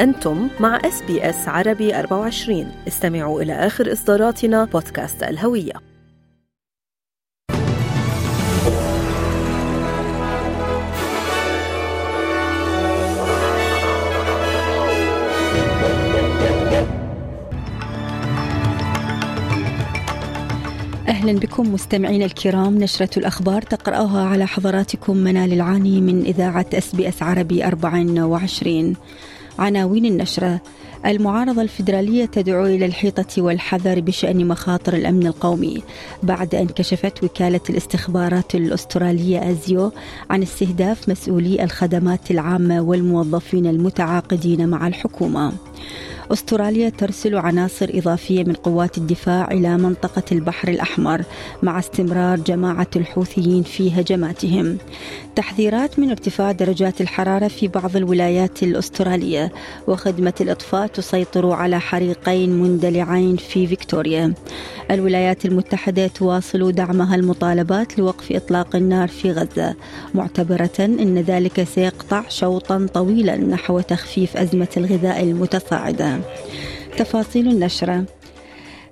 أنتم مع إس بي إس عربي 24 استمعوا إلى آخر إصداراتنا بودكاست الهوية. أهلا بكم مستمعينا الكرام. نشرة الأخبار تقرأها على حضراتكم منال العاني من إذاعة إس بي إس عربي 24 عناوين النشرة المعارضة الفيدرالية تدعو إلى الحيطة والحذر بشأن مخاطر الأمن القومي بعد أن كشفت وكالة الاستخبارات الأسترالية أزيو عن استهداف مسؤولي الخدمات العامة والموظفين المتعاقدين مع الحكومة. أستراليا ترسل عناصر إضافية من قوات الدفاع إلى منطقة البحر الأحمر مع استمرار جماعة الحوثيين في هجماتهم. تحذيرات من ارتفاع درجات الحرارة في بعض الولايات الأسترالية وخدمة الإطفاء تسيطر على حريقين مندلعين في فيكتوريا. الولايات المتحدة تواصل دعمها المطالبات لوقف إطلاق النار في غزة معتبرة إن ذلك سيقطع شوطا طويلا نحو تخفيف أزمة الغذاء تفاصيل النشرة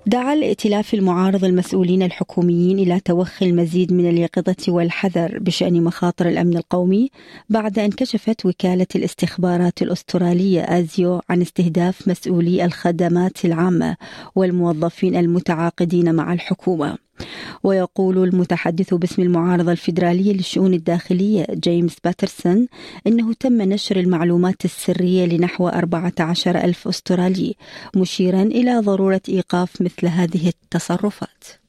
دعا الائتلاف المعارض المسؤولين الحكوميين إلى توخي المزيد من اليقظة والحذر بشأن مخاطر الأمن القومي بعد أن كشفت وكالة الاستخبارات الأسترالية آزيو عن استهداف مسؤولي الخدمات العامة والموظفين المتعاقدين مع الحكومة. ويقول المتحدث باسم المعارضة الفيدرالية للشؤون الداخلية جيمس باترسون إنه تم نشر المعلومات السرية لنحو 14 ألف أسترالي مشيرا إلى ضرورة إيقاف مثل هذه التصرفات.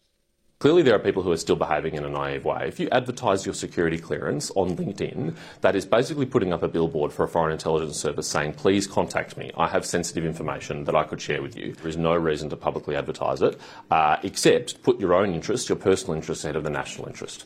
Clearly, there are people who are still behaving in a naive way. If you advertise your security clearance on LinkedIn, that is basically putting up a billboard for a foreign intelligence service saying, please contact me. I have sensitive information that I could share with you. There is no reason to publicly advertise it, uh, except put your own interest, your personal interest ahead of the national interest.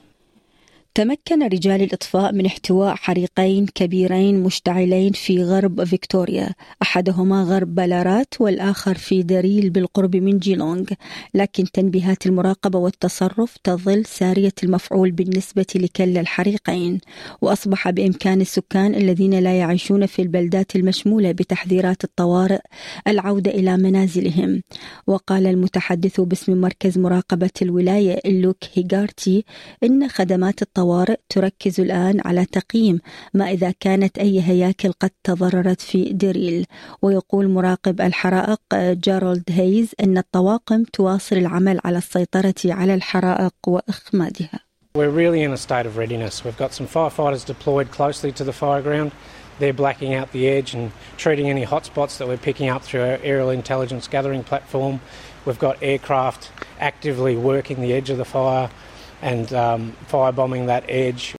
تمكن رجال الإطفاء من احتواء حريقين كبيرين مشتعلين في غرب فيكتوريا. أحدهما غرب بلارات والآخر في دريل بالقرب من جيلونغ. لكن تنبيهات المراقبة والتصرف تظل سارية المفعول بالنسبة لكلا الحريقين. وأصبح بإمكان السكان الذين لا يعيشون في البلدات المشمولة بتحذيرات الطوارئ العودة إلى منازلهم. وقال المتحدث باسم مركز مراقبة الولاية لوك هيغارتي إن خدمات الطوارئ الطوارئ تركز الآن على تقييم ما إذا كانت أي هياكل قد تضررت في ديريل ويقول مراقب الحرائق جارولد هيز أن الطواقم تواصل العمل على السيطرة على الحرائق وإخمادها We're really in a state of readiness. We've got some firefighters deployed closely to the fire ground. They're blacking out the edge and treating any hotspots that we're picking up through our aerial intelligence gathering platform. We've got aircraft actively working the edge of the fire. And um, firebombing that edge.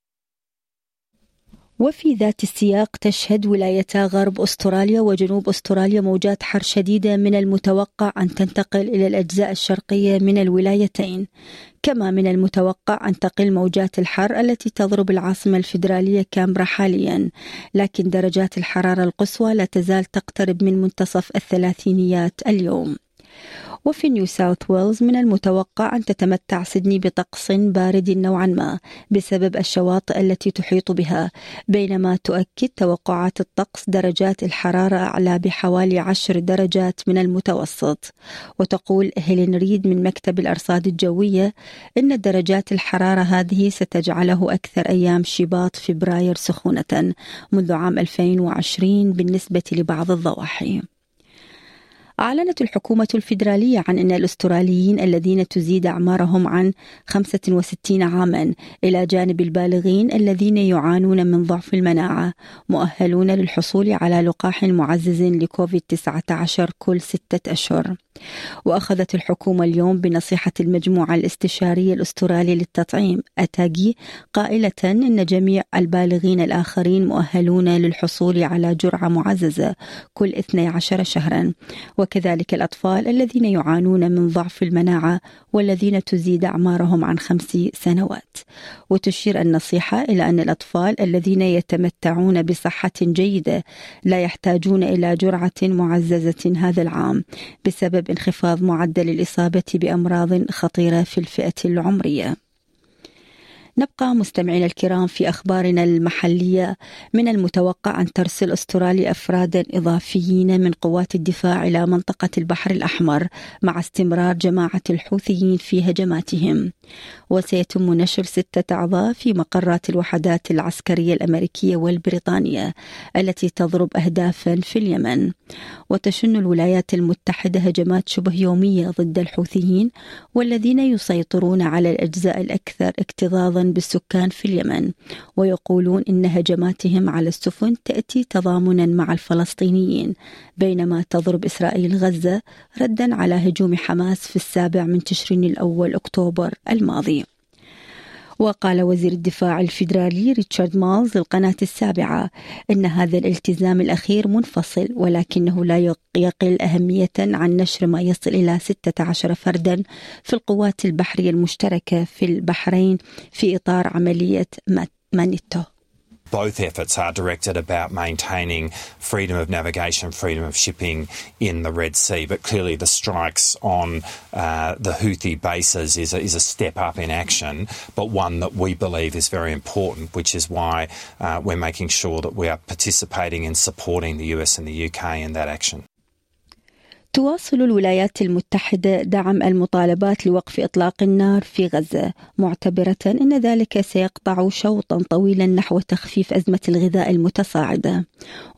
وفي ذات السياق تشهد ولايتا غرب أستراليا وجنوب أستراليا موجات حر شديده من المتوقع أن تنتقل إلى الأجزاء الشرقية من الولايتين. كما من المتوقع أن تقل موجات الحر التي تضرب العاصمة الفيدرالية كامبرا حاليا. لكن درجات الحرارة القصوى لا تزال تقترب من منتصف الثلاثينيات اليوم. وفي نيو ساوث ويلز من المتوقع أن تتمتع سيدني بطقس بارد نوعا ما بسبب الشواطئ التي تحيط بها بينما تؤكد توقعات الطقس درجات الحرارة أعلى بحوالي عشر درجات من المتوسط. وتقول هيلين ريد من مكتب الأرصاد الجوية إن درجات الحرارة هذه ستجعله أكثر أيام شباط فبراير سخونة منذ عام 2020 بالنسبة لبعض الضواحي. أعلنت الحكومة الفيدرالية عن أن الأستراليين الذين تزيد أعمارهم عن 65 عاما إلى جانب البالغين الذين يعانون من ضعف المناعة مؤهلون للحصول على لقاح معزز لكوفيد 19 كل ستة أشهر. وأخذت الحكومة اليوم بنصيحة المجموعة الاستشارية الأسترالية للتطعيم أتاجي قائلة أن جميع البالغين الآخرين مؤهلون للحصول على جرعة معززة كل 12 شهرا. وكذلك الأطفال الذين يعانون من ضعف المناعة والذين تزيد أعمارهم عن خمس سنوات. وتشير النصيحة إلى أن الأطفال الذين يتمتعون بصحة جيدة لا يحتاجون إلى جرعة معززة هذا العام بسبب انخفاض معدل الإصابة بأمراض خطيرة في الفئة العمرية. نبقى مستمعينا الكرام في أخبارنا المحلية. من المتوقع أن ترسل أستراليا أفرادا إضافيين من قوات الدفاع إلى منطقة البحر الأحمر مع استمرار جماعة الحوثيين في هجماتهم. وسيتم نشر ستة أعضاء في مقرات الوحدات العسكرية الأمريكية والبريطانية التي تضرب أهدافا في اليمن. وتشن الولايات المتحدة هجمات شبه يومية ضد الحوثيين والذين يسيطرون على الأجزاء الأكثر اكتظاظا بالسكان في اليمن ويقولون إن هجماتهم على السفن تأتي تضامنا مع الفلسطينيين بينما تضرب إسرائيل غزة ردا على هجوم حماس في السابع من تشرين الأول أكتوبر الماضي. وقال وزير الدفاع الفيدرالي ريتشارد مارلز للقناة السابعة أن هذا الالتزام الأخير منفصل ولكنه لا يقل أهمية عن نشر ما يصل إلى 16 فردا في القوات البحرية المشتركة في البحرين في إطار عملية مانيتو. Both efforts are directed about maintaining freedom of navigation, freedom of shipping in the Red Sea. But clearly, the strikes on uh, the Houthi bases is a, is a, step up in action, but one that we believe is very important, which is why uh, we're making sure that we are participating and supporting the US and the UK in that action. تواصل الولايات المتحدة دعم المطالبات لوقف إطلاق النار في غزة معتبرة أن ذلك سيقطع شوطا طويلا نحو تخفيف أزمة الغذاء المتصاعدة.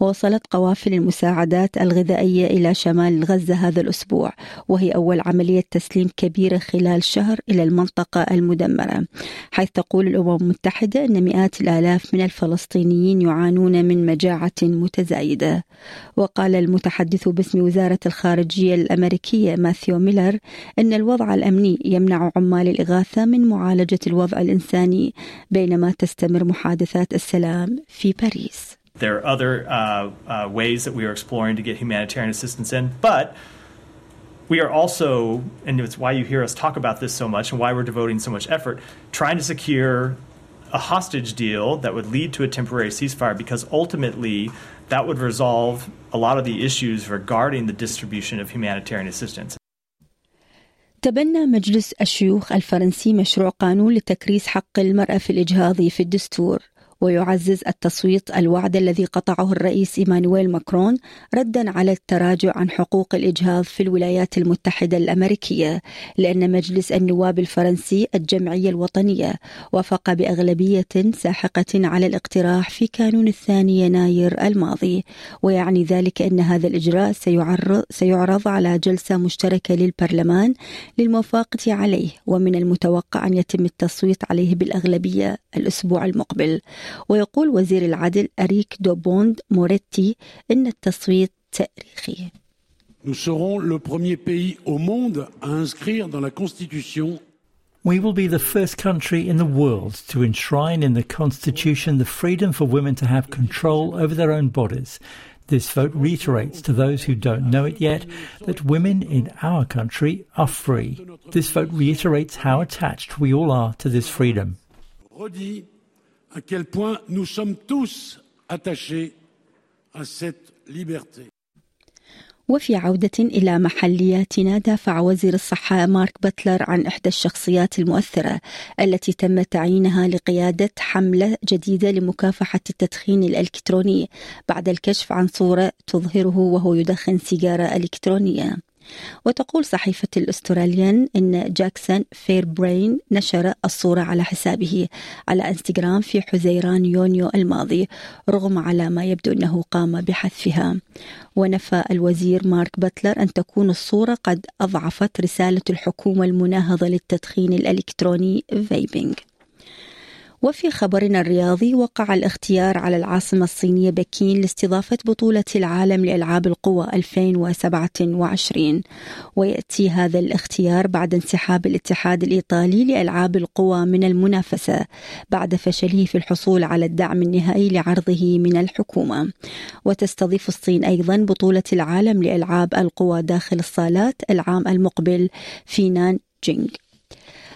ووصلت قوافل المساعدات الغذائية إلى شمال غزة هذا الأسبوع وهي أول عملية تسليم كبيرة خلال شهر إلى المنطقة المدمرة. حيث تقول الأمم المتحدة أن مئات الآلاف من الفلسطينيين يعانون من مجاعة متزايدة. وقال المتحدث باسم وزارة الخارجية الخارجية الأمريكية ماثيو ميلر أن الوضع الأمني يمنع عمال الإغاثة من معالجة الوضع الإنساني بينما تستمر محادثات السلام في باريس. There are other uh, uh, ways that we are exploring to get humanitarian assistance in, but we are also, and it's why you hear us talk about this so much and why we're devoting so much effort, trying to secure a hostage deal that would lead to a temporary ceasefire because ultimately that would resolve a lot of the issues regarding the distribution of humanitarian assistance. تبنى مجلس الشيوخ الفرنسي مشروع قانون لتكريس حق المرأة في الإجهاض في الدستور ويعزز التصويت الوعد الذي قطعه الرئيس إيمانويل ماكرون ردا على التراجع عن حقوق الإجهاض في الولايات المتحدة الأمريكية لأن مجلس النواب الفرنسي الجمعية الوطنية وافق بأغلبية ساحقة على الاقتراح في كانون الثاني يناير الماضي ويعني ذلك أن هذا الإجراء سيعرض على جلسة مشتركة للبرلمان للموافقه عليه ومن المتوقع أن يتم التصويت عليه بالأغلبية الأسبوع المقبل. ويقول وزير العدل أريك دوبوند موريتي إن التصويت تاريخي Nous serons le premier pays au monde à inscrire dans la Constitution We will be the first country in the world to enshrine in the Constitution the freedom for women to have control over their own bodies. This vote reiterates to those who don't know it yet that women in our country are free. This vote reiterates how attached we all are to this freedom. À quel point nous sommes tous attachés à cette liberté. وفي عودة إلى محلياتنا دافع وزير الصحة مارك باتلر عن إحدى الشخصيات المؤثرة التي تم تعيينها لقيادة حملة جديدة لمكافحة التدخين الإلكتروني بعد الكشف عن صورة تظهره وهو يدخن سيجارة إلكترونية. وتقول صحيفة الأستراليان أن جاكسون فير برين نشر الصورة على حسابه على إنستغرام في حزيران يونيو الماضي رغم على ما يبدو أنه قام بحذفها. ونفى الوزير مارك باتلر أن تكون الصورة قد أضعفت رسالة الحكومة المناهضة للتدخين الإلكتروني فيبينج وفي خبرنا الرياضي وقع الاختيار على العاصمة الصينية بكين لاستضافة بطولة العالم لألعاب القوى 2027 ويأتي هذا الاختيار بعد انسحاب الاتحاد الإيطالي لألعاب القوى من المنافسة بعد فشله في الحصول على الدعم النهائي لعرضه من الحكومة. وتستضيف الصين أيضا بطولة العالم لألعاب القوى داخل الصالات العام المقبل في نان جينغ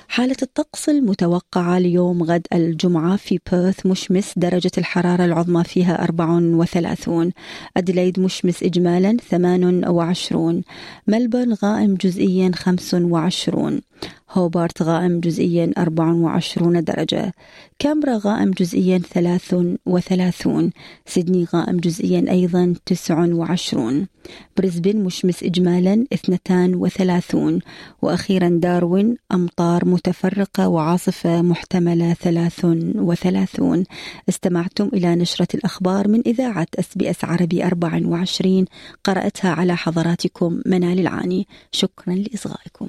حالة الطقس المتوقعة ليوم غد الجمعة في بيرث مشمس درجة الحرارة العظمى فيها 34 أدليد مشمس إجمالا 28 ملبورن غائم جزئيا 25 هوبارت غائم جزئيا 24 درجة. كانبرا غائم جزئيا 33 سيدني غائم جزئيا أيضا 29 بريسبن مشمس إجمالا 32 وأخيرا داروين أمطار متفرقة وعاصفة محتملة 33 استمعتم إلى نشرة الأخبار من إذاعة أس بي أس عربي 24 قرأتها على حضراتكم منال العاني. شكرا لإصغائكم.